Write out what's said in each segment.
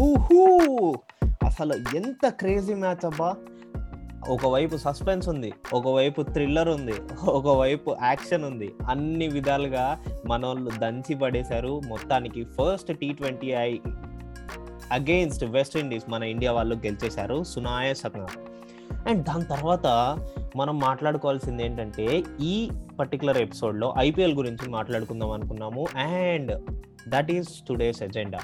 ఊహూ! అసలు ఎంత క్రేజీ మ్యాచ్ అబ్బా! ఒకవైపు సస్పెన్స్ ఉంది ఒకవైపు థ్రిల్లర్ ఉంది ఒకవైపు యాక్షన్ ఉంది. అన్ని విధాలుగా మన వాళ్ళు దంచి పడేశారు. మొత్తానికి first T twenty I against West Indies మన ఇండియా వాళ్ళు గెలిచేశారు సునాయాసంగా. అండ్ దాని తర్వాత మనం మాట్లాడుకోవాల్సింది ఏంటంటే ఈ పర్టికులర్ ఎపిసోడ్లో ఐపీఎల్ గురించి మాట్లాడుకుందాం అనుకున్నాము. And that is today's agenda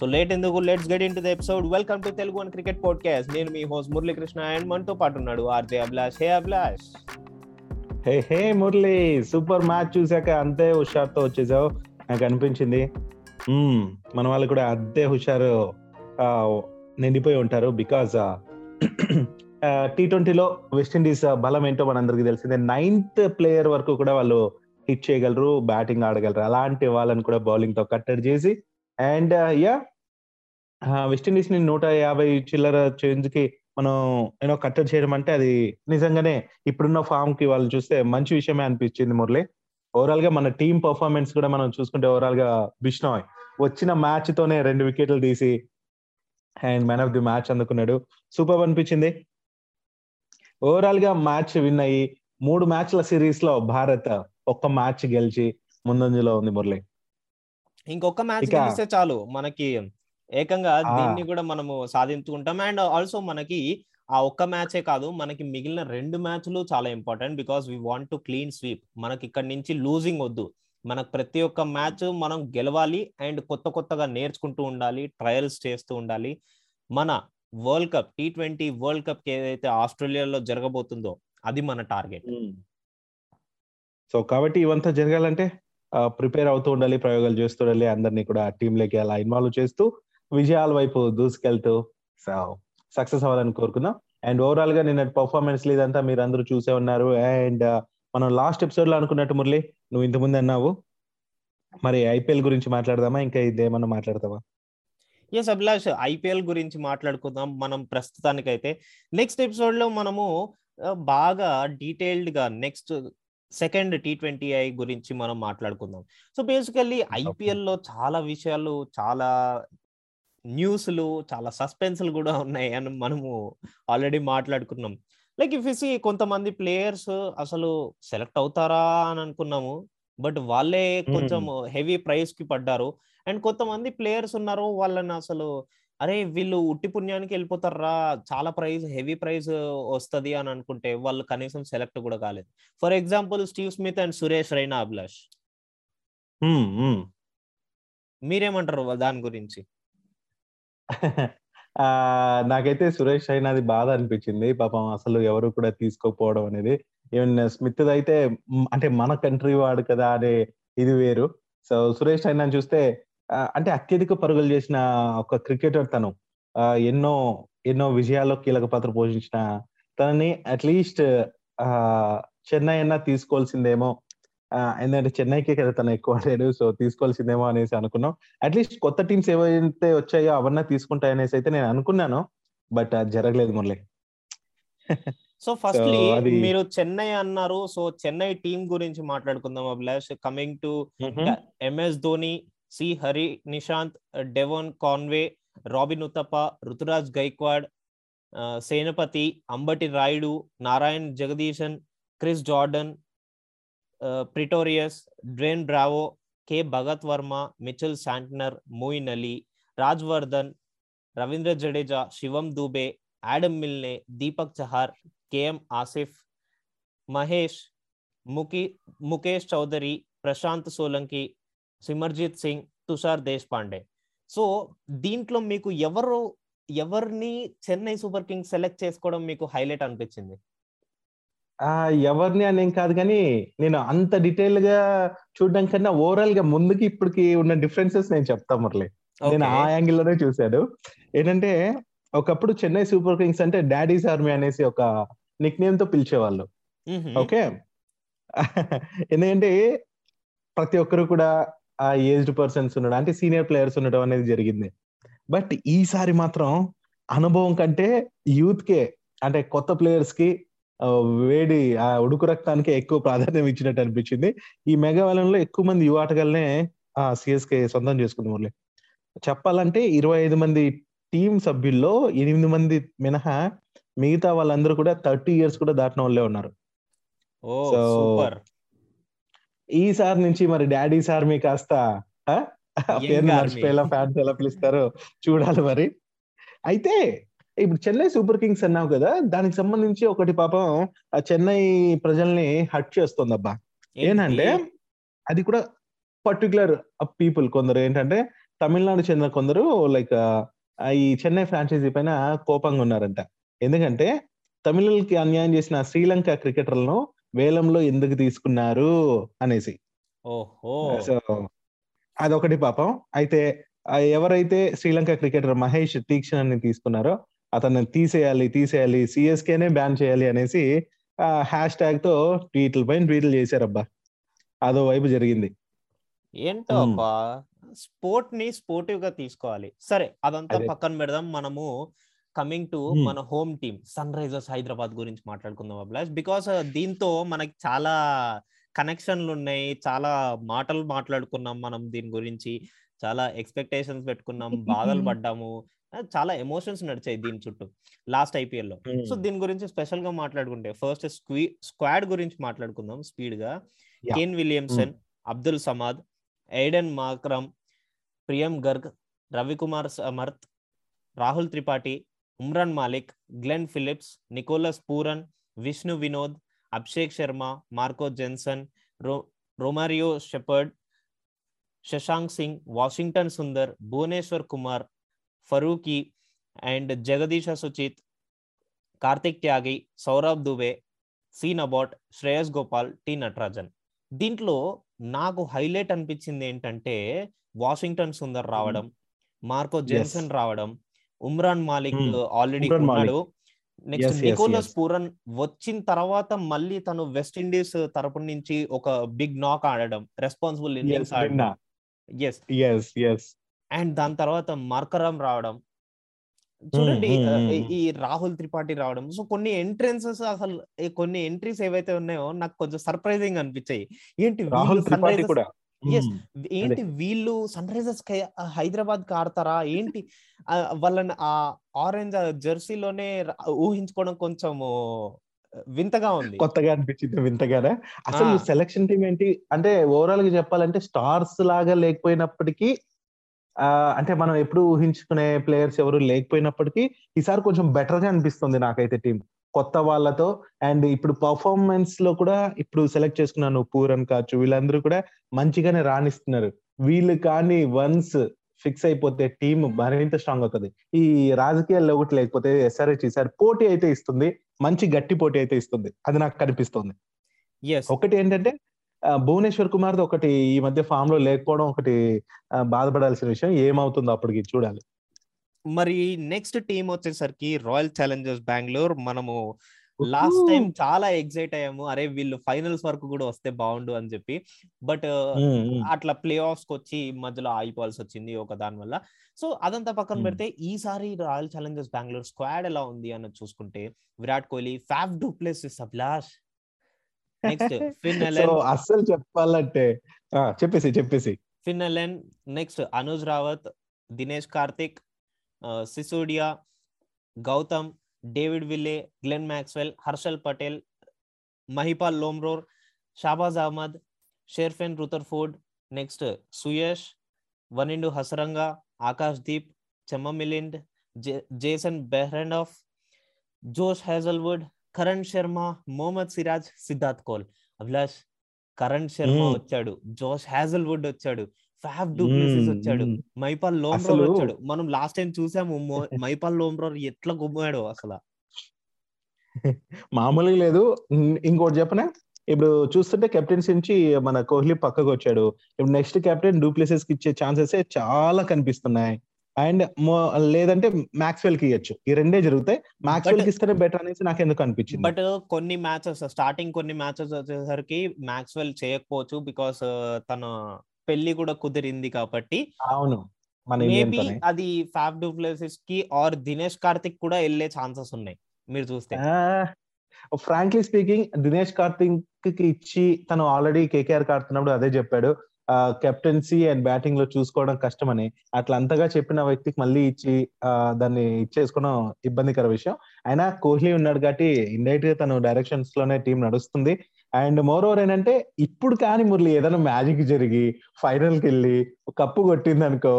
so late ఎందుకు let's get into the episode welcome to Telugu and cricket podcast నేను మీ హోస్ట్ మురళీకృష్ణ అండ్ మనతో పాటు ఉన్నాడు RJ Abhilash hey Abhilash hey hey Murali. Super match చూసాక అంతే హుషార్తో వచ్చేసావు. నాకు అనిపించింది. Hmm, మన వాళ్ళు కూడా అంతే హుషారు నిండిపోయి ఉంటారు బికాజ్ టీ ట్వంటీలో వెస్టిండీస్ బలం ఏంటో మనందరికి తెలిసిందే. నైన్త్ ప్లేయర్ వరకు కూడా వాళ్ళు హిట్ చేయగలరు బ్యాటింగ్ ఆడగలరు. అలాంటి వాళ్ళని కూడా బౌలింగ్తో కట్టడి చేసి అండ్ uh, యా వెస్టిండీస్ని నూట యాభై చిల్లర చేంజ్కి మనం ఏదో కట్టడి చేయడం అంటే అది నిజంగానే ఇప్పుడున్న ఫామ్కి వాళ్ళు చూస్తే మంచి విషయమే అనిపించింది మురళి. ఓవరాల్గా మన టీం పర్ఫార్మెన్స్ కూడా మనం చూసుకుంటే ఓవరాల్గా బిష్నాయ్ వచ్చిన మ్యాచ్ తోనే రెండు వికెట్లు తీసి and man of the match అందుకున్నాడు. సూపర్ అనిపించింది. ఓవరాల్గా మ్యాచ్ విన్ అయ్యి మూడు మ్యాచ్ల సిరీస్లో భారత్ ఒక్క మ్యాచ్ గెలిచి ముందంజలో ఉంది మురళి. ఇంకొక మ్యాచ్ గెలిస్తే చాలు. మనకి ఏకంగా. దీన్ని కూడా మనము సాధించుకుంటాం. అండ్ ఆల్సో మనకి ఆ ఒక్క మ్యాచే కాదు మనకి మిగిలిన రెండు మ్యాచ్లు చాలా important because we want to clean sweep. మనకి ఇక్కడ నుంచి లూజింగ్ వద్దు. మనకు ప్రతి ఒక్క మ్యాచ్ మనం గెలవాలి అండ్ కొత్త కొత్తగా నేర్చుకుంటూ ఉండాలి ట్రయల్స్ చేస్తూ ఉండాలి. మన world cup T twenty world cup ఏదైతే ఆస్ట్రేలియాలో జరగబోతుందో అది మన టార్గెట్. సో కాబట్టి ఇవంతా జరగాలంటే ప్రిపేర్ అవుతూ ఉండాలి ప్రయోగాలు చేస్తూ ఉండాలి. అందరినీ కూడా టీంలోకి అలా ఇన్వాల్వ్ చేస్తూ విజయాల వైపు దూసుకెళ్తూ సో సక్సెస్ అవ్వాలని కోరుకుందాం. అండ్ ఓవరాల్గా నిన్న పర్ఫార్మెన్స్ లేదంతా మీరు అందరూ చూసే ఉన్నారు. అండ్ మనం లాస్ట్ ఎపిసోడ్లో అనుకున్నట్టు మురళి నువ్వు ఇంతకుముందు అన్నావు. మరి ఐపీఎల్ గురించి మాట్లాడదామా? ఇంకా ఇదేమన్నా మాట్లాడతావా? ఎస్ అభిలాష్ ఐపీఎల్ గురించి మాట్లాడుకుందాం మనం ప్రస్తుతానికైతే. నెక్స్ట్ ఎపిసోడ్లో మనము బాగా డీటెయిల్డ్గా next second T twenty I గురించి మనం మాట్లాడుకుందాం. సో బేసికల్లీ ఐపీఎల్లో చాలా విషయాలు చాలా న్యూస్లు చాలా సస్పెన్స్లు కూడా ఉన్నాయి అని మనము ఆల్రెడీ మాట్లాడుకున్నాం. లైక్ ఇఫ్ సి కొంతమంది ప్లేయర్స్ అసలు సెలెక్ట్ అవుతారా అని అనుకున్నాము. బట్ వాళ్ళే కొంచెం హెవీ ప్రైస్కి పడ్డారు. అండ్ కొంతమంది ప్లేయర్స్ ఉన్నారు వాళ్ళని అసలు అరే! వీళ్ళు ఉట్టి పుణ్యానికి వెళ్ళిపోతారా చాలా ప్రైజ్ హెవీ ప్రైజ్ వస్తది అని అనుకుంటే వాళ్ళు కనీసం సెలెక్ట్ కూడా కాలేదు. For example Steve Smith and Suresh Raina Abhilash. మీరేమంటారు దాని గురించి? ఆ నాకైతే సురేష్ అయినది బాధ అనిపించింది. పాపం అసలు ఎవరు కూడా తీసుకోకపోవడం అనేది. ఈవెన్ స్మిత్ అయితే అంటే మన కంట్రీ వాడు కదా అనే ఇది వేరు. సో సురేష్ అయినా చూస్తే అంటే అత్యధిక పరుగులు చేసిన ఒక క్రికెటర్ తను. ఎన్నో ఎన్నో విజయాల్లో కీలక పాత్ర పోషించిన తనని అట్లీస్ట్ చెన్నై అన్నా తీసుకోవాల్సిందేమో. ఎందుకంటే చెన్నైకే కదా తను ఎక్కువ ఆడాడు సో తీసుకోవాల్సిందేమో అనేసి అనుకున్నాం. అట్లీస్ట్ కొత్త టీమ్స్ ఏవైతే వచ్చాయో అవన్నా తీసుకుంటాయనేసి అయితే నేను అనుకున్నాను. బట్ అది జరగలేదు మురళి. సో ఫస్ట్లీ అది- మీరు చెన్నై అన్నారు. సో చెన్నై టీం గురించి మాట్లాడుకుందాం Abhilash. Coming to MS Dhoni C Hari Nishant Devon Conway Robin Uthappa Ruturaj Gaikwad Senapati Ambati Rayudu Narayan Jagadeesan Chris Jordan Pretorius Dwaine Bravo K Bhagath Varma Mitchell Santner Moeen Ali Rajvardhan Ravindra Jadeja Shivam Dube Adam Milne Deepak Chahar K M Asif Mahesh मुकी Mukesh Choudhary Prashant Solanki Simarjeet Singh Tushar Deshpande so దీంట్లో మీకు ఎవరు ఎవరిని Chennai Super Kings select చేసుకోవడం మీకు highlight అనిపించింది? ఎవరిని అని ఏం కాదు కానీ నేను అంత డీటెయిల్గా చూడడం కన్నా ఓవరాల్గా ముందుకి ఇప్పటికి ఉన్న డిఫరెన్సెస్ నేను చెప్తా మురళి. నేను ఆ యాంగిల్లోనే చూశాను. ఏంటంటే ఒకప్పుడు చెన్నై సూపర్ కింగ్స్ అంటే డాడీస్ ఆర్మీ అనేసి ఒక నిక్ నేమ్తో పిలిచేవాళ్ళు. ఓకే ఎందుకంటే ప్రతి ఒక్కరు కూడా ఆ ఏజ్డ్ పర్సన్స్ ఉండడం అంటే సీనియర్ ప్లేయర్స్ ఉండడం అనేది జరిగింది. బట్ ఈసారి మాత్రం అనుభవం కంటే యూత్ కే అంటే కొత్త ప్లేయర్స్కి వేడి ఆ ఉడుకు రక్తానికి ఎక్కువ ప్రాధాన్యం ఇచ్చినట్టు అనిపించింది. ఈ మెగావాలంలో ఎక్కువ మంది యువ ఆటగాళ్ళనే ఆ సిఎస్కే సొంతం చేసుకుంది మురళి. చెప్పాలంటే ఇరవై ఐదు మంది టీం సభ్యుల్లో ఎనిమిది మంది మినహా మిగతా వాళ్ళందరూ కూడా థర్టీ ఇయర్స్ కూడా దాటిన వాళ్ళే ఉన్నారు. ఓ So, సూపర్. ఈసారి నుంచి మరి డాడీ సార్ మీ కాస్త. మర్చిపోయేలా ఫ్యాన్స్ ఎలా పిలుస్తారో చూడాలి మరి. అయితే ఇప్పుడు చెన్నై సూపర్ కింగ్స్ అన్నావు కదా దానికి సంబంధించి ఒకటి పాపం ఆ చెన్నై ప్రజల్ని హట్ చేస్తుంది అబ్బా ఏంటంటే అది కూడా పర్టికులర్ పీపుల్ కొందరు. ఏంటంటే తమిళనాడు చెందిన కొందరు లైక్ ఈ చెన్నై ఫ్రాంచైజీ పైన కోపంగా ఉన్నారంట. ఎందుకంటే తమిళకి అన్యాయం చేసిన శ్రీలంక క్రికెటర్లను వేలంలో ఎందుకు తీసుకున్నారు అనేసి. ఓహో. సో అదొకటి పాపం. అయితే ఎవరైతే శ్రీలంక క్రికెటర్ మహేష్ తీక్షణ్ని తీసుకున్నారో అతన్ని తీసేయాలి తీసేయాలి సిఎస్కేనే బ్యాన్ చేయాలి అనేసి హ్యాష్ ట్యాగ్తో ట్వీట్ల పైన ట్వీట్లు చేశారబ్బా. అదో వైపు జరిగింది. ఏంటో స్పోర్ట్ని స్పోర్టివ్గా తీసుకోవాలి. సరే అదంతా అదే. పక్కన పెడదాం మనము. Coming to. మన home team Sun Risers Hyderabad గురించి మాట్లాడుకుందాం అభిలాష్? బికాస్ దీంతో మనకి చాలా కనెక్షన్లు ఉన్నాయి. చాలా మాటలు మాట్లాడుకున్నాం మనం దీని గురించి. చాలా ఎక్స్పెక్టేషన్స్ పెట్టుకున్నాం. బాధలు పడ్డాము. చాలా ఎమోషన్స్ నడిచాయి దీని చుట్టూ లాస్ట్ ఐపీఎల్లో సో దీని గురించి స్పెషల్గా మాట్లాడుకుంటే ఫస్ట్ స్క్వీ స్క్వాడ్ గురించి మాట్లాడుకుందాం స్పీడ్గా. Kane Williamson Abdul Samad Aiden Markram Priyam Garg Ravikumar Samarth Rahul Tripathi Umran Malik Glenn Phillips Nicholas Pooran Vishnu Vinod Abhishek Sharma Marco Jansen రో Romario Shepherd Shashank Singh Washington Sundar Bhuvneshwar Kumar Farooqi and Jagadeesha Suchith Kartik Tyagi Saurabh Dubey Sean Abbott Shreyas Gopal T Natarajan. దీంట్లో నాకు highlight అనిపించింది ఏంటంటే Washington Sundar రావడం Marco Jansen రావడం Umran Malik. Already ఉన్నాడు next Nicholas. Pooran వచ్చిన తర్వాత మళ్ళీ తను వెస్ట్ ఇండీస్ తరపు నుంచి ఒక బిగ్ నాక్ ఆడడం రెస్పాన్సిబుల్ ఇన్నింగ్స్ ఆడడం. ఎస్ ఎస్ అండ్ దాని తర్వాత మార్కరం రావడం. చూడండి ఈ- రాహుల్ త్రిపాఠి రావడం. సో కొన్ని ఎంట్రెన్సెస్ అసలు కొన్ని ఎంట్రీస్ ఏవైతే ఉన్నాయో నాకు కొంచెం సర్ప్రైజింగ్ అనిపించాయి. ఏంటి రాహుల్ త్రిపాఠి కూడా. Hmm. ఏంటి వీళ్ళు సన్ రైజర్స్ హైదరాబాద్కి ఆడతారా? ఏంటి? వాళ్ళని ఆ ఆరెంజ్ జెర్సీలోనే ఊహించుకోవడం కొంచెం వింతగా ఉంది. కొత్తగా అనిపించింది వింతగానే. అసలు. సెలక్షన్ టీం ఏంటి? అంటే ఓవరాల్గా చెప్పాలంటే స్టార్స్ లాగా లేకపోయినప్పటికీ అంటే మనం ఎప్పుడు ఊహించుకునే ప్లేయర్స్ ఎవరు లేకపోయినప్పటికీ ఈసారి కొంచెం బెటర్గా అనిపిస్తుంది నాకైతే టీం కొత్త వాళ్ళతో అండ్ ఇప్పుడు పర్ఫార్మెన్స్లో కూడా ఇప్పుడు సెలెక్ట్ చేసుకున్నాను పూరన్ కాచు. వీళ్ళందరూ కూడా మంచిగానే రాణిస్తున్నారు. వీళ్ళు కానీ వన్స్ ఫిక్స్ అయిపోతే టీం మరింత స్ట్రాంగ్ అవుతుంది. ఈ రాజకీయాల్లో ఒకటి లేకపోతే ఎస్ఆర్హెచ్ ఈసారి పోటీ అయితే ఇస్తుంది. మంచి గట్టి పోటీ అయితే ఇస్తుంది. అది నాకు కనిపిస్తుంది. ఎస్ ఒకటి ఏంటంటే భువనేశ్వర్ కుమార్ ఒకటి ఈ మధ్య ఫామ్లో లేకపోవడం ఒకటి బాధపడాల్సిన విషయం. ఏమవుతుందో అప్పటికి చూడాలి. మరి నెక్స్ట్ టీం వచ్చేసరికి రాయల్ ఛాలెంజర్స్ బెంగళూరు మనము లాస్ట్ టైం చాలా ఎగ్జైట్ అయ్యాము. అరే వీళ్ళు ఫైనల్స్ వరకు కూడా వస్తే బాగుండు అని చెప్పి. But um. అట్లా ప్లే ఆఫ్స్ వచ్చి మధ్యలో ఆగిపోవాల్సి వచ్చింది ఒక దాని వల్ల. సో అదంతా పక్కన. పెడితే ఈసారి రాయల్ ఛాలెంజర్స్ బెంగళూరు స్క్వాడ్ ఎలా ఉంది అన్నది చూసుకుంటే Virat Kohli Faf du Plessis Abhilash next Finn అస్సలు చెప్పాలంటే చెప్పేసి చెప్పేసి. Finn next Anuj Rawat Dinesh Karthik Sisodia Gautam David Willey Glenn Maxwell Harshal Patel Mahipal Lomror Shahbaz Ahmed Sherfane Rutherford next Suyash Wanindu Hasaranga Akash Deep Chama Milind Jason Behrendorff Josh Hazlewood Karn Sharma Mohammed Siraj Siddharth Kaul Abhilash Karn Sharma. వచ్చాడు Josh Hazlewood వచ్చాడు ఫ్యాఫ్ du Plessis వచ్చాడు. మైపాల్ లోమ్రోర్ వచ్చాడు. మనం last time చూసాము మైపాల్ లోమ్రోర్ ఎట్లా గుమ్మాడు అసలు. మామూలుగా లేదు. ఇంకోటి చెప్పనా? ఇప్పుడు చూస్తుంటే కెప్టెన్సీ నుంచి మన కోహ్లీ పక్కకు వచ్చాడు. ఇప్పుడు నెక్స్ట్ కెప్టెన్ డూప్లెసెస్కి ఇచ్చే ఛాన్సెస్ చాలా కనిపిస్తున్నాయి. అండ్ లేదంటే మ్యాక్స్వెల్కి ఇవ్వచ్చు ఈ రెండే జరుగుతాయి. మ్యాక్స్వెల్కి ఇస్తేనే బెటర్ అనేసి నాకు ఎందుకు అనిపించింది? బట్ కొన్ని మ్యాచెస్ స్టార్టింగ్ కొన్ని మ్యాచెస్ వచ్చేసరికి మ్యాక్స్వెల్ చేయకపోవచ్చు బికాస్ తన పెళ్ళి కూడా కుదిరింది కాబట్టి అవును. మేబీ అది ఫ్యాఫ్ డూప్లెసిస్కి ఆర్ దినేష్ కార్తిక్ కూడా వెళ్ళే ఛాన్సెస్ ఉన్నాయి మీరు చూస్తే. ఫ్రాంక్లీ స్పీకింగ్ దినేష్ కార్తిక్కి ఇచ్చి తను ఆల్రెడీ కేకేఆర్ ఆడుతున్నప్పుడు అదే చెప్పాడు. కెప్టెన్సీ అండ్ బ్యాటింగ్లో చూసుకోవడం కష్టమని. అట్లా అంతగా చెప్పిన వ్యక్తికి మళ్ళీ ఇచ్చి దాన్ని ఇచ్చేసుకోవడం ఇబ్బందికర విషయం. అయినా కోహ్లీ ఉన్నాడు కాబట్టి ఇండైరెక్ట్గా తను డైరెక్షన్స్లోనే టీం నడుస్తుంది. అండ్ మోర్ ఓవర్ ఏంటంటే ఇప్పుడు కానీ మురళి ఏదైనా మ్యాజిక్ జరిగి ఫైనల్కి వెళ్ళి కప్పు కొట్టింది అనుకో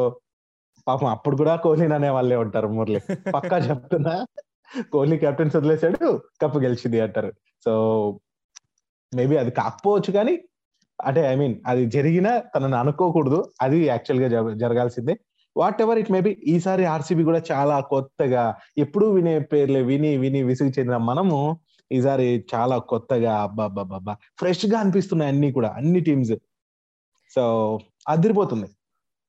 పాపం అప్పుడు కూడా కోహ్లీని అనే వాళ్ళే ఉంటారు మురళి. పక్కా చెప్తున్నా కోహ్లీ కెప్టెన్స్ వదిలేశాడు కప్పు గెలిచింది అంటారు. సో మేబీ అది కాకపోవచ్చు కానీ అంటే ఐ మీన్ అది జరిగినా తనని అనుకోకూడదు. అది యాక్చువల్గా జరగాల్సిందే. వాట్ ఎవర్ ఇట్ మేబీ ఈసారి ఆర్సీబీ కూడా చాలా కొత్తగా ఎప్పుడు వినే పేర్లే విని విని విసిగి చెందిన మనము ఈసారి చాలా కొత్తగా అబ్బాబ్బాబ్బా ఫ్రెష్గా అనిపిస్తున్నాయి అన్ని కూడా అన్ని టీమ్స్ సో అదిరిపోతుంది.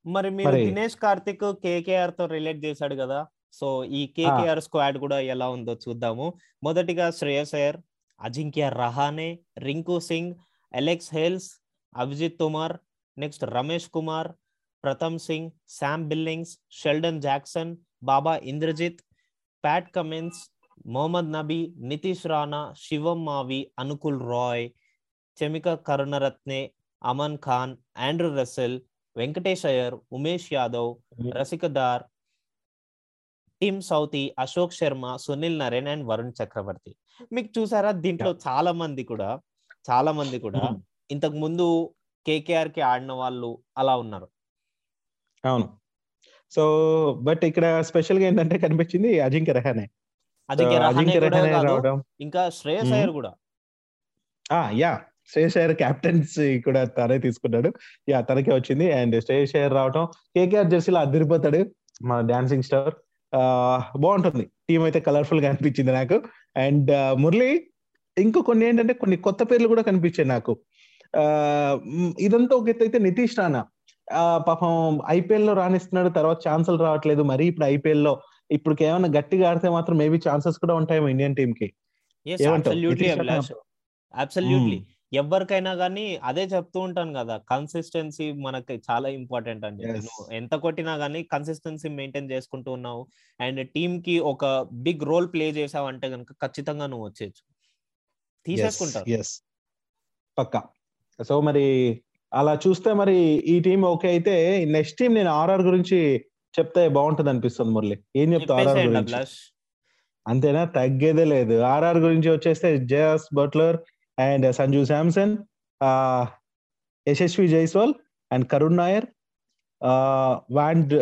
మరి మీరు మరి- దినేష్ కార్తిక్ కేకేఆర్తో రిలేట్ చేశాడు కదా. సో ఈ కేకేఆర్ స్క్వాడ్ కూడా ఎలా ఉందో చూద్దాము. మొదటిగా Shreyas Iyer Ajinkya Rahane Rinku Singh Alex Hales Abhijeet Tomar next Ramesh Kumar Pratham Singh Sam Billings Sheldon Jackson Baba Indrajith Pat Cummins Mohammad Nabi Nitish Rana Shivam Mavi Anukul Roy Chamika Karunaratne Aman Khan Andre Russell Venkatesh Iyer Umesh Yadav Rasikh Dar Tim Southee Ashok Sharma Sunil Narine and Varun Chakravarthy. మీకు చూసారా? దీంట్లో చాలా మంది కూడా చాలా మంది కూడా. ఇంతకు ముందు కేకేఆర్కి ఆడిన వాళ్ళు అలా ఉన్నారు. అవును. సో బట్ ఇక్కడ స్పెషల్గా ఏంటంటే కనిపించింది అజింక్య రహానే. అజింక్య రహానే రావడం. ఇంకా శ్రేయస్. అయ్యర్ కూడా. ఆ యా. శ్రేయస్ అయ్యర్ క్యాప్టెన్స్ కూడా తనే తీసుకున్నాడు. యా తనకే వచ్చింది. అండ్ శ్రేయస్ అయ్యర్ రావటం కేకేఆర్ జెర్సీలో అదిరిపోతాడు మన డాన్సింగ్ స్టార్. బాగుంటుంది. టీం అయితే కలర్ఫుల్గా అనిపించింది నాకు. అండ్ మురళి ఇంకో కొన్ని ఏంటంటే కొన్ని కొత్త పేర్లు కూడా కనిపించాయి నాకు. ఇదంతా ఒక ఎత్తు అయితే నితీష్ రాణా. ఆ పాపం ఐపీఎల్లో రాణిస్తున్నాడు తర్వాత ఛాన్సులు రావట్లేదు. మరి ఇప్పుడు ఐపీఎల్లో ఇప్పుడు ఏమైనా గట్టిగా ఆడితే మాత్రం మేబీ ఛాన్సెస్ కూడా ఉంటాయేమో ఇండియన్ టీమ్కి? అబ్సల్యూట్లీ అబ్సల్యూట్లీ ఎవరికైనా కానీ అదే చెప్తూ ఉంటాను కదా కన్సిస్టెన్సీ మనకి చాలా ఇంపార్టెంట్. నువ్వు ఎంత కొట్టినా కానీ కన్సిస్టెన్సీ మెయింటైన్ చేసుకుంటూ ఉన్నావు. అండ్ టీమ్కి ఒక బిగ్ రోల్ ప్లే చేసావు అంటే కనుక ఖచ్చితంగా నువ్వు వచ్చేయచ్చు. తీసేసుకుంటారు ఎస్ పక్కా. సో మరి అలా చూస్తే మరి ఈ టీం ఓకే అయితే నెక్స్ట్ టీం నేను ఆర్ఆర్ గురించి చెప్తే బాగుంటుంది అనిపిస్తుంది మురళి. ఏం చెప్తావు ఆర్ఆర్ గురించి? అంతేనా? తగ్గేదే లేదు. ఆర్ఆర్ గురించి వచ్చేస్తే Jos Buttler and Sanju Samson Yashasvi Jaiswal and Karun Nair wand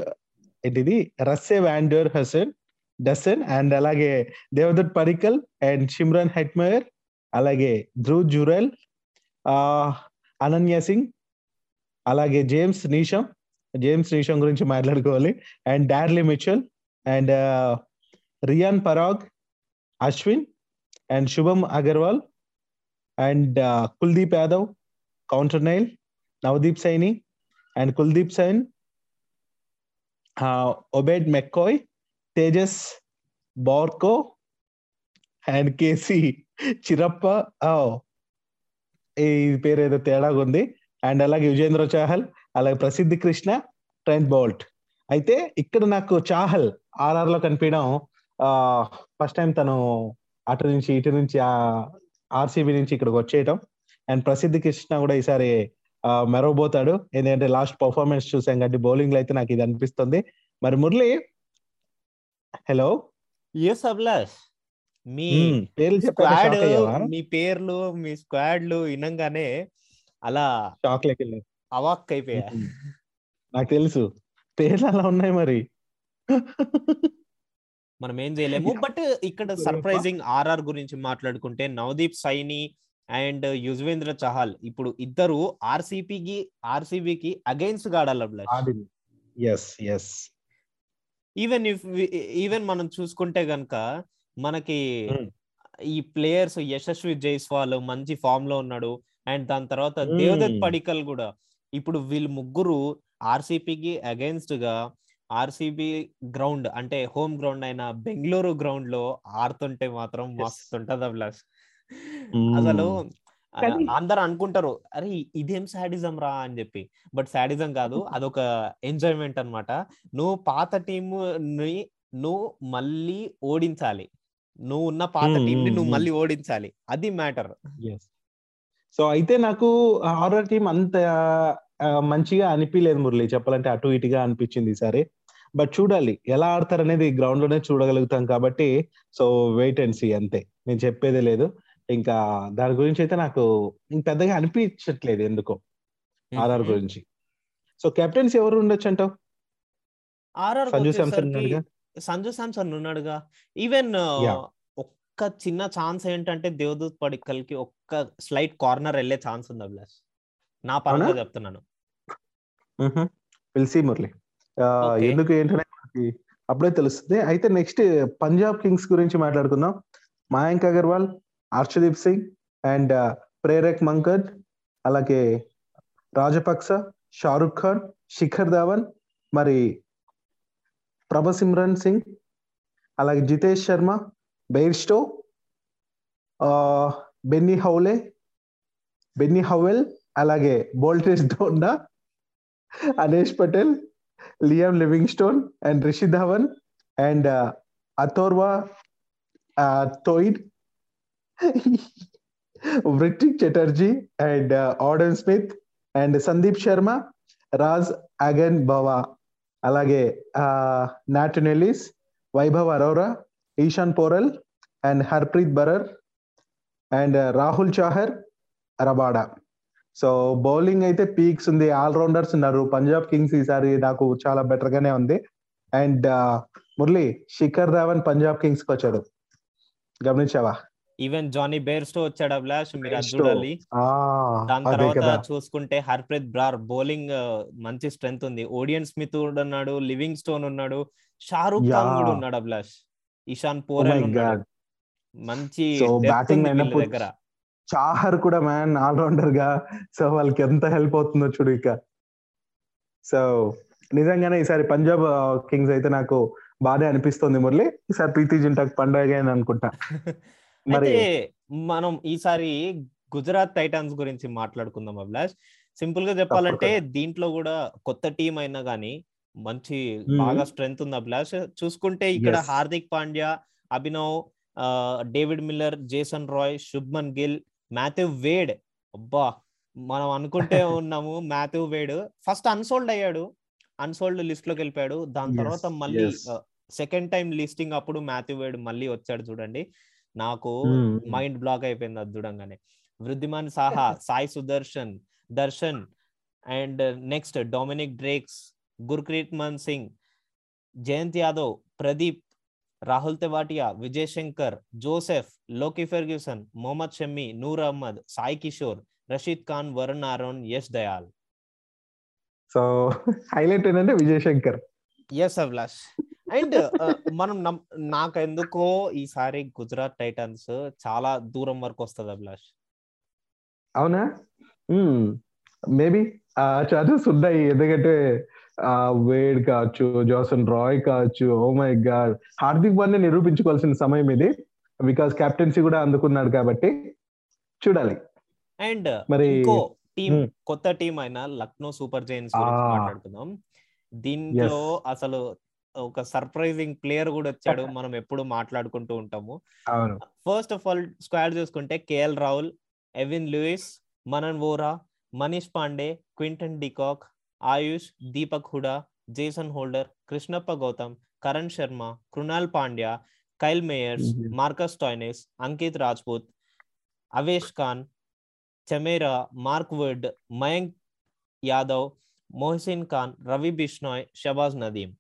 ఏంటిది? రస్సే వాండర్ హసన్ డసన్ అండ్ అలాగే Devdutt Padikkal and Shimron Hetmyer అలాగే ధ్రువ్ జురెల్ ఆ అనన్య సింగ్ అలాగే జేమ్స్ నీషం జేమ్స్ నీషం గురించి మాట్లాడుకోవాలి. And Daryl Mitchell and Riyan Parag Ashwin and Shubham Agarwal and Kuldeep Yadav Coulter Nile Navdeep Saini and Kuldeep Sen Obed McCoy Tejas Baroka and KC Cariappa ఈ పేరు ఏదో తేడాగా ఉంది and అలాగే విజేంద్ర చాహల్ అలాగే ప్రసిద్ధి కృష్ణ ట్రెంట్ బౌల్ట్. అయితే ఇక్కడ నాకు చాహల్ ఆర్ఆర్లో కనిపించడం ఫస్ట్ టైం తను అటు నుంచి ఇటు నుంచి ఆ ఆర్సీబీ నుంచి ఇక్కడికి వచ్చేయటం. అండ్ ప్రసిద్ధి కృష్ణ కూడా ఈసారి మెరవబోతాడు. ఎందుకంటే లాస్ట్ పర్ఫార్మెన్స్ చూసాం కాబట్టి బౌలింగ్లో అయితే నాకు ఇది అనిపిస్తుంది. మరి మురళి హలో ఎస్ అభిలాష్ మీ స్క్వాడ్ అయ్యావా? మీ పేర్లు మీ స్క్వాడ్లు వినంగానే అలా షాక్ లెక్క అవాక్ అయిపోయా. నాకు తెలుసు. పేర్లు అలా ఉన్నాయి మరి. మనం ఏం చేయలేము. బట్ ఇక్కడ సర్ప్రైజింగ్ ఆర్ఆర్ గురించి మాట్లాడుకుంటే నవదీప్ సైని అండ్ యుజ్వేంద్ర చహల్. ఇప్పుడు ఇద్దరు ఆర్సీపీకి ఆర్సీబీకి అగైన్స్గా ఆడాలి yes yes even if even మనం చూసుకుంటే గనక మనకి. ఈ ప్లేయర్స్ యశస్వి జైస్వాల్ మంచి ఫామ్లో ఉన్నాడు. అండ్ దాని తర్వాత. దేవదత్ పడికల్ కూడా. ఇప్పుడు వీళ్ళు ముగ్గురు ఆర్సీపీకి అగైన్స్ట్గా ఆర్సీబీ గ్రౌండ్ అంటే హోమ్ గ్రౌండ్ అయిన బెంగళూరు గ్రౌండ్లో ఆడుతుంటే మాత్రం Yes. మస్తు ఉంటది అభిలాష్. అసలు అందరు అనుకుంటారు అరే ఇదేం సాడిజం రా అని చెప్పి. బట్ సాడిజం కాదు అదొక ఎంజాయ్మెంట్ అన్నమాట. నువ్వు పాత టీమ్ని నువ్వు మళ్ళీ ఓడించాలి. నువ్వు ఉన్న పాత టీం ని నువ్వు. మళ్ళీ ఓడించాలి. అది మ్యాటర్. సో అయితే నాకు హారర్ టీం అంత మంచిగా అనిపించలేదు మురళి. చెప్పాలంటే అటు ఇటుగా అనిపించింది ఈసారి. బట్ చూడాలి ఎలా ఆడతారు అనేది గ్రౌండ్లోనే చూడగలుగుతాం కాబట్టి సో వెయిట్ అండ్ సీ అంతే. నేను చెప్పేదే లేదు. ఇంకా దాని గురించి అయితే నాకు పెద్దగా అనిపించట్లేదు ఎందుకో ఆర్ఆర్ గురించి. సో కెప్టెన్స్ ఎవరు ఉండొచ్చు అంటావు ఆర్ఆర్ సంజు శాంసన్ సంజు శాంసన్ ఉన్నాడుగా. ఈవెన్. ఒక్క చిన్న ఛాన్స్ ఏంటంటే దేవదూత్ పడిక్కల్కి ఒక్క స్లైట్ కార్నర్ వెళ్ళే ఛాన్స్ ఉంది అభిలాష్. నా పరంగా? చెప్తున్నాను. పిలిసి మురళి. ఎందుకు ఏంటనే మనకి అప్పుడే తెలుస్తుంది. అయితే నెక్స్ట్ పంజాబ్ కింగ్స్ గురించి మాట్లాడుకుందాం. మయాంక్ అగర్వాల్ హర్షదీప్ సింగ్ అండ్ ప్రేరక్ మంకడ్ అలాగే రాజపక్స షారుఖ్ ఖాన్ శిఖర్ ధావన్ మరి ప్రభసిమ్రన్ సింగ్ అలాగే Jitesh Sharma Bairstow Benny Howell Benny Howell అలాగే Baltej Dhanda Ansh Patel Liam Livingstone and Rishi Dhawan and Atharva Taide Writtick Chatterjee and Odean Smith and Sandeep Sharma Raj again Bawa అలాగే Nathan Ellis Vaibhav Arora Ishan Porel and Harpreet Brar and Rahul Chahar Rabada so bowling అయితే peaks ఉంది all rounders ఉన్నారు. Punjab Kings ఈసారి నాకు చాలా better గానే ఉంది. And Murali Shikhar Dhawan Punjab కింగ్స్కి వచ్చాడు. గమనించావా? ఈవెన్ జానీ బేర్స్టో వచ్చాడు అభిలాష్ మీరు. చూడాలి. దాని తర్వాత చూసుకుంటే హర్ప్రీత్ బ్రార్ బౌలింగ్ మంచి స్ట్రెంత్ ఉంది. ఓడియన్ స్మిత్ ఉన్నాడు లివింగ్ స్టోన్ ఉన్నాడు షారూక్ ఖాన్. కూడా ఉన్నాడు అభిలాష్ ఇషాన్ Oh God. మంచి lineup దగ్గర. చాహర్ కూడా మ్యాన్ ఆల్ రౌండర్గా. సో వాళ్ళకి ఎంత హెల్ప్ అవుతుందో చూడు ఇక. సో నిజంగానే ఈసారి పంజాబ్ కింగ్స్ అయితే నాకు బాధే అనిపిస్తుంది మురళి. ఈసారి ప్రీతి జింటాక్ పండగ అని అనుకుంటా. మరి మనం ఈసారి గుజరాత్ టైటాన్స్ గురించి మాట్లాడుకుందాం అభిలాష్. సింపుల్గా చెప్పాలంటే. దీంట్లో కూడా కొత్త టీం అయినా గానీ మంచి. బాగా స్ట్రెంగ్త్ ఉంది అభిలాష్ చూసుకుంటే ఇక్కడ. Hardik Pandya Abhinav David Miller Jason Roy Shubman Gill Matthew Wade అబ్బా మనం అనుకుంటే ఉన్నాము మాథ్యూ వేడ్ ఫస్ట్ అన్సోల్డ్ అయ్యాడు అన్సోల్డ్ లిస్ట్లోకి వెళ్ళిపోయాడు దాని తర్వాత మళ్ళీ. సెకండ్ టైం లిస్టింగ్ అప్పుడు మాథ్యూ వేడ్ మళ్ళీ వచ్చాడు చూడండి నాకు. మైండ్ బ్లాక్ అయిపోయింది అది చూడంగానే Wriddhiman Saha Sai Sudharsan Darshan and next Dominic Drakes Gurkeerat Mann Singh Jayant Yadav Pradeep Rahul Tewatia Vijay Shankar Joseph Lockie Ferguson Mohammed Shami Noor Ahmad Sai Kishore Rashid Khan Varun Aaron Yash Dayal. So highlight ఏంటంటే Vijay Shankar. Yes Abhilash and మనం నమ్- నాకెందుకో ఈసారి Gujarat Titans చాలా దూరం వరకు వస్తుంది అభిలాష్ అవునా? మేబీ ఆ ఛాన్సెస్ ఉన్నాయి ఎందుకంటే వేడ్ కావచ్చు జోసన్ రాయ్ కావచ్చు oh my god Hardik Pandya నిరూపించుకోవాల్సిన సమయం ఇది. బికాస్ కెప్టెన్సీ కూడా అందుకున్నాడు కాబట్టి చూడాలి. అండ్ మరి- టీం. కొత్త టీం అయిన లక్నో సూపర్ జైన్స్ గురించి Ah. మాట్లాడుకుందాం. దీంట్లో అసలు ఒక సర్ప్రైజింగ్ ప్లేయర్ కూడా వచ్చాడు. మనం ఎప్పుడు మాట్లాడుకుంటూ ఉంటాము. ఫస్ట్ ఆఫ్ ఆల్ స్క్వాడ్ చూసుకుంటే KL Rahul Evin Lewis Manan Vohra Manish Pandey Quinton de Kock Ayush Deepak Hooda Jason Holder Krishnappa Gowtham Karan Sharma Krunal Pandya Kyle Mayers. Marcus Stoinis Ankit Rajpoot Avesh Khan Chameera Mark Wood Mayank Yadav Mohsin Khan Ravi Bishnoi Shahbaz Nadeem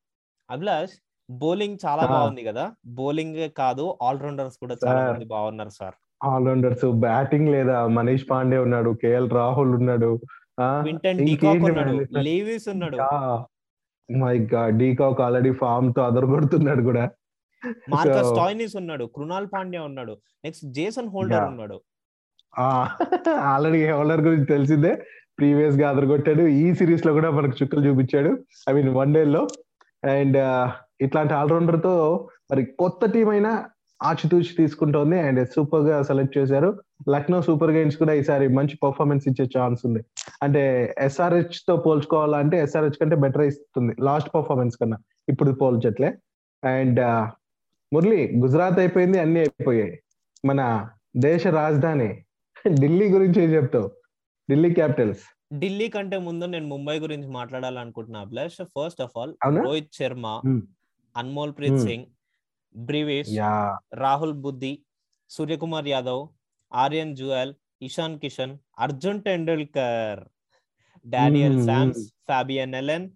Abhilash bowling చాలా. బాగుంది కదా bowling కాదు all rounders కూడా చాలా. మంది బాగున్నారు sir all-rounders batting లేదా మనీష్ పాండే ఉన్నాడు కేఎల్ రాహుల్ ఉన్నాడు క్వింటన్ డీకాక్ ఉన్నాడు? లేవిస్ ఉన్నాడు. My god de Kock already ఫామ్తో అదరగొడుతున్నాడు కూడా. మార్కస్ టాయినిస్ ఉన్నాడు. కృణాల్ పాండ్యా ఉన్నాడు. Next Jason Holder. ఉన్నాడు. ఆల్రెడీ హోల్డర్ గురించి తెలిసిందే. ప్రీవియస్గా అదరగొట్టాడు. ఈ సిరీస్లో కూడా మనకు చుక్కలు చూపించాడు. ఐ మీన్ వన్ డే లో అండ్ ఇట్లాంటి ఆల్రౌండర్తో మరి కొత్త టీం అయినా ఆచితూచి తీసుకుంటోంది. అండ్ సూపర్గా సెలెక్ట్ చేశారు. లక్నో సూపర్ గేమ్స్ కూడా ఈసారి మంచి పర్ఫార్మెన్స్ ఇచ్చే ఛాన్స్ ఉంది. అంటే ఎస్ఆర్హెచ్తో పోల్చుకోవాలంటే ఎస్ఆర్హెచ్ కంటే బెటర్ ఇస్తుంది లాస్ట్ పర్ఫార్మెన్స్ కన్నా. ఇప్పుడు పోల్చట్లే. అండ్ మురళి గుజరాత్ అయిపోయింది అన్ని అయిపోయాయి. మన దేశ రాజధాని ఢిల్లీ గురించి ఏం చెప్తావు? ఢిల్లీ క్యాపిటల్స్ ఢిల్లీ కంటే ముందు నేను ముంబై గురించి మాట్లాడాలనుకుంటున్నా Abhilash. First of all? Rohit Sharma. Anmolpreet. Singh Brevis Rahul Buddhi Suryakumar Yadav Aryan Juyal Ishan Kishan Arjun Tendulkar Daniel Hmm, Sams Fabian Allen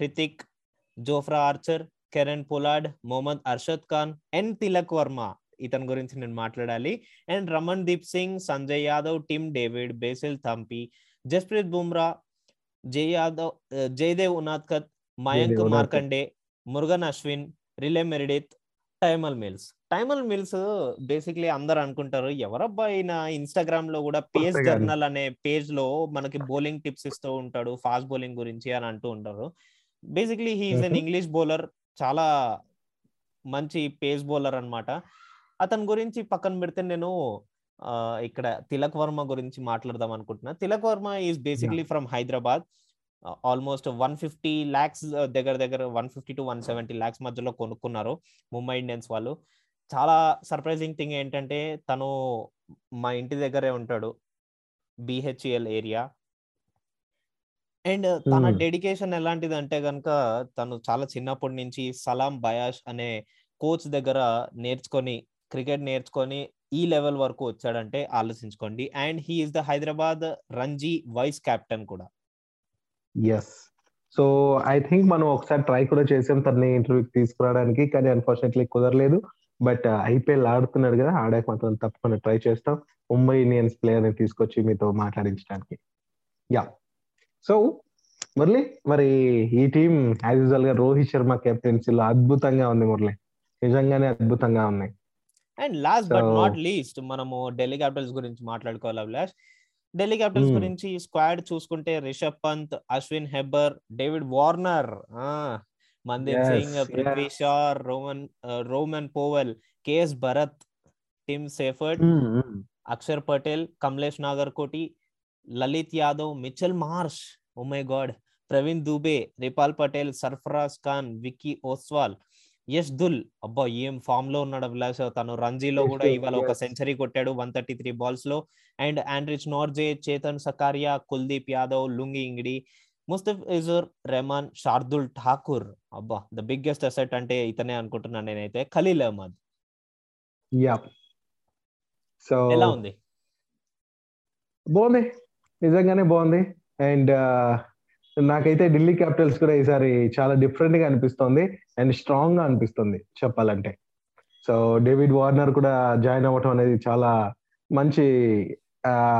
Hrithik Jofra Archer Kieron Pollard Mohammad Arshad Khan N Tilak Varma ఇతని గురించి నేను మాట్లాడాలి. And Ramandeep Singh Sanjay Yadav Tim David Basil Thampi Jasprit Bumrah Jay Yadav ఆ, Jaydev Unadkat Mayank Unadkat. Markande Murugan Ashwin Riley Meredith Tymal Mills. Tymal Mills basically అందరు అనుకుంటారు ఎవరబ్బా ఈయన ఇన్స్టాగ్రామ్లో కూడా పేజ్. జర్నల్ అనే పేజ్లో మనకి బౌలింగ్ టిప్స్ ఇస్తూ ఉంటాడు ఫాస్ట్ బౌలింగ్ గురించి అని అంటూ ఉంటారు. Basically he's an. English bowler చాలా మంచి పేస్ బౌలర్ అన్నమాట. అతని గురించి పక్కన పెడితే నేను ఇక్కడ తిలక్ వర్మ గురించి మాట్లాడదాం అనుకుంటున్నా. Tilak Varma is basically from Hyderabad. Almost one fifty lakhs దగ్గర దగ్గర one fifty to one seventy lakhs మధ్యలో కొనుక్కున్నారు ముంబై ఇండియన్స్ వాళ్ళు. చాలా సర్ప్రైజింగ్ థింగ్ ఏంటంటే తను మా ఇంటి దగ్గరే ఉంటాడు బిహెచ్ఎల్ ఏరియా అండ్ తన Hmm. డెడికేషన్ ఎలాంటిది అంటే గనక తను చాలా చిన్నప్పటి నుంచి సలాం బయాష్ అనే కోచ్ దగ్గర నేర్చుకొని క్రికెట్ నేర్చుకొని ఈ లెవెల్ వరకు వచ్చాడంటే ఆలోచించుకోండి. And he is the Hyderabad Ranji vice captain కూడా. ఎస్ సో ఐ థింక్ మనం ఒకసారి ట్రై కూడా చేసాం తనని ఇంటర్వ్యూకి తీసుకురావడానికి కానీ అన్ఫార్చునేట్లీ కుదరలేదు. బట్ ఐపీఎల్ ఆడుతున్నాడు కదా ఆడాక మాత్రం తప్పకుండా ట్రై చేస్తాం. ముంబై ఇండియన్స్ ప్లేయర్ని తీసుకొచ్చి మీతో మాట్లాడించడానికి. యా సో మురళి మరి ఈ టీం యాజ్ యూజువల్గా రోహిత్ శర్మ కెప్టెన్సీలో అద్భుతంగా ఉంది మురళి. నిజంగానే అద్భుతంగా ఉన్నాయి. And last but not least మనము ఢిల్లీ క్యాపిటల్స్ గురించి మాట్లాడుకోవాలి అభిలాష్? Delhi Capitals Hmm. గురించి స్క్వాడ్ చూసుకుంటే Rishabh Pant Ashwin Hebbar David Warner. Mandeep Yes, Singh Prithvi yes. Shaw Rovman Rovman Powell KS Bharat Tim Seifert Axar Patel Kamlesh Nagarkoti Lalit Yadav Mitchell Marsh. Oh my god Praveen Dubey Ripal Patel Sarfaraz Khan Vicky Ostwal. Yash Dhull. అబ్బా ఏం ఫామ్లో ఉన్నాడు అభిలాష్? తను రంజీలో కూడా ఇవాళ ఒక. Century కొట్టాడు one thirty three బాల్స్లో and Anrich Nortje Chetan Sakariya Kuldeep Yadav Lungi Ngidi Mustafizur Rahman Shardul Thakur. అబ్బా ద బిగ్గెస్ట్ అసెట్ అంటే ఇతనే అనుకుంటున్నాను నేనైతే. ఖలీల్ అహ్మద్. యా సో ఎలా ఉంది? బాగుంది. నిజంగానే బాగుంది. అండ్ నాకైతే ఢిల్లీ క్యాపిటల్స్ కూడా ఈసారి చాలా డిఫరెంట్గా అనిపిస్తుంది అండ్ స్ట్రాంగ్గా అనిపిస్తుంది చెప్పాలంటే. సో డేవిడ్ వార్నర్ కూడా జాయిన్ అవ్వటం అనేది చాలా మంచి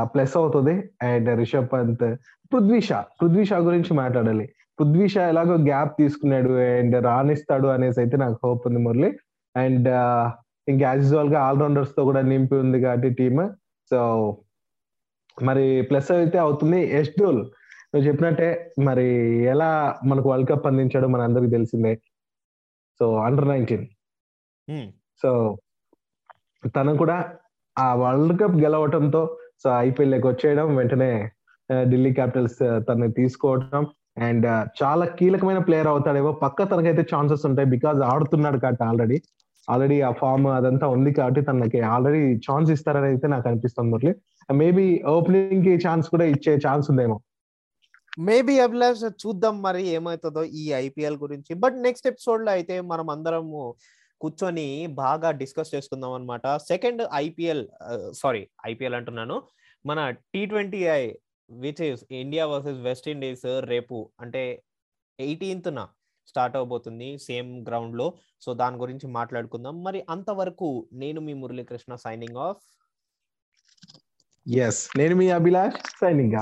ప్లస్ అవుతుంది అండ్ రిషబ్ పంత్ పృథ్వీ పృథ్వీషా గురించి మాట్లాడాలి. పృథ్వీష ఎలాగో గ్యాప్ తీసుకున్నాడు అండ్ రాణిస్తాడు అనేసి అయితే నాకు హోప్ ఉంది మురళి. అండ్ ఇంకా యాజ్ యూజువల్గా ఆల్రౌండర్స్తో కూడా నింపి ఉంది కాబట్టి టీమ్ సో మరి ప్లస్ అయితే అవుతుంది ఎస్డోల్ నువ్వు చెప్పినట్టే మరి ఎలా మనకు వరల్డ్ కప్ అందించాడో మన అందరికి తెలిసిందే. So under nineteen. సో తను కూడా ఆ వరల్డ్ కప్ గెలవటంతో సో ఐపీఎల్లోకి వచ్చేయడం వెంటనే ఢిల్లీ క్యాపిటల్స్ తనని తీసుకోవడం అండ్ చాలా కీలకమైన ప్లేయర్ అవుతాడేమో. పక్క తనకైతే ఛాన్సెస్ ఉంటాయి బికాజ్ ఆడుతున్నాడు కాబట్టి ఆల్రెడీ ఆల్రెడీ ఆ ఫామ్ అదంతా ఉంది కాబట్టి తనకి ఆల్రెడీ ఛాన్స్ ఇస్తారని అయితే నాకు అనిపిస్తుంది మురళి. మేబీ ఓపెనింగ్కి ఛాన్స్ కూడా ఇచ్చే ఛాన్స్ ఉందేమో. మేబీ అభిలాష్ చూద్దాం మరి ఏమవుతుందో ఈ ఐపీఎల్ గురించి. బట్ నెక్స్ట్ ఎపిసోడ్లో అయితే మనం అందరము కూర్చొని బాగా డిస్కస్ చేసుకుందాం అనమాట సెకండ్ ఐపీఎల్ సారీ ఐపీఎల్ అంటున్నాను. మన T twenty I which is India versus West Indies రేపు అంటే ఎయిటీన్త్న స్టార్ట్ అవబోతుంది సేమ్ గ్రౌండ్లో సో దాని గురించి మాట్లాడుకుందాం. మరి అంతవరకు నేను మీ మురళీకృష్ణ సైనింగ్ ఆఫ్ ఎస్ నేను మీ అభిలాష్ సైనింగ్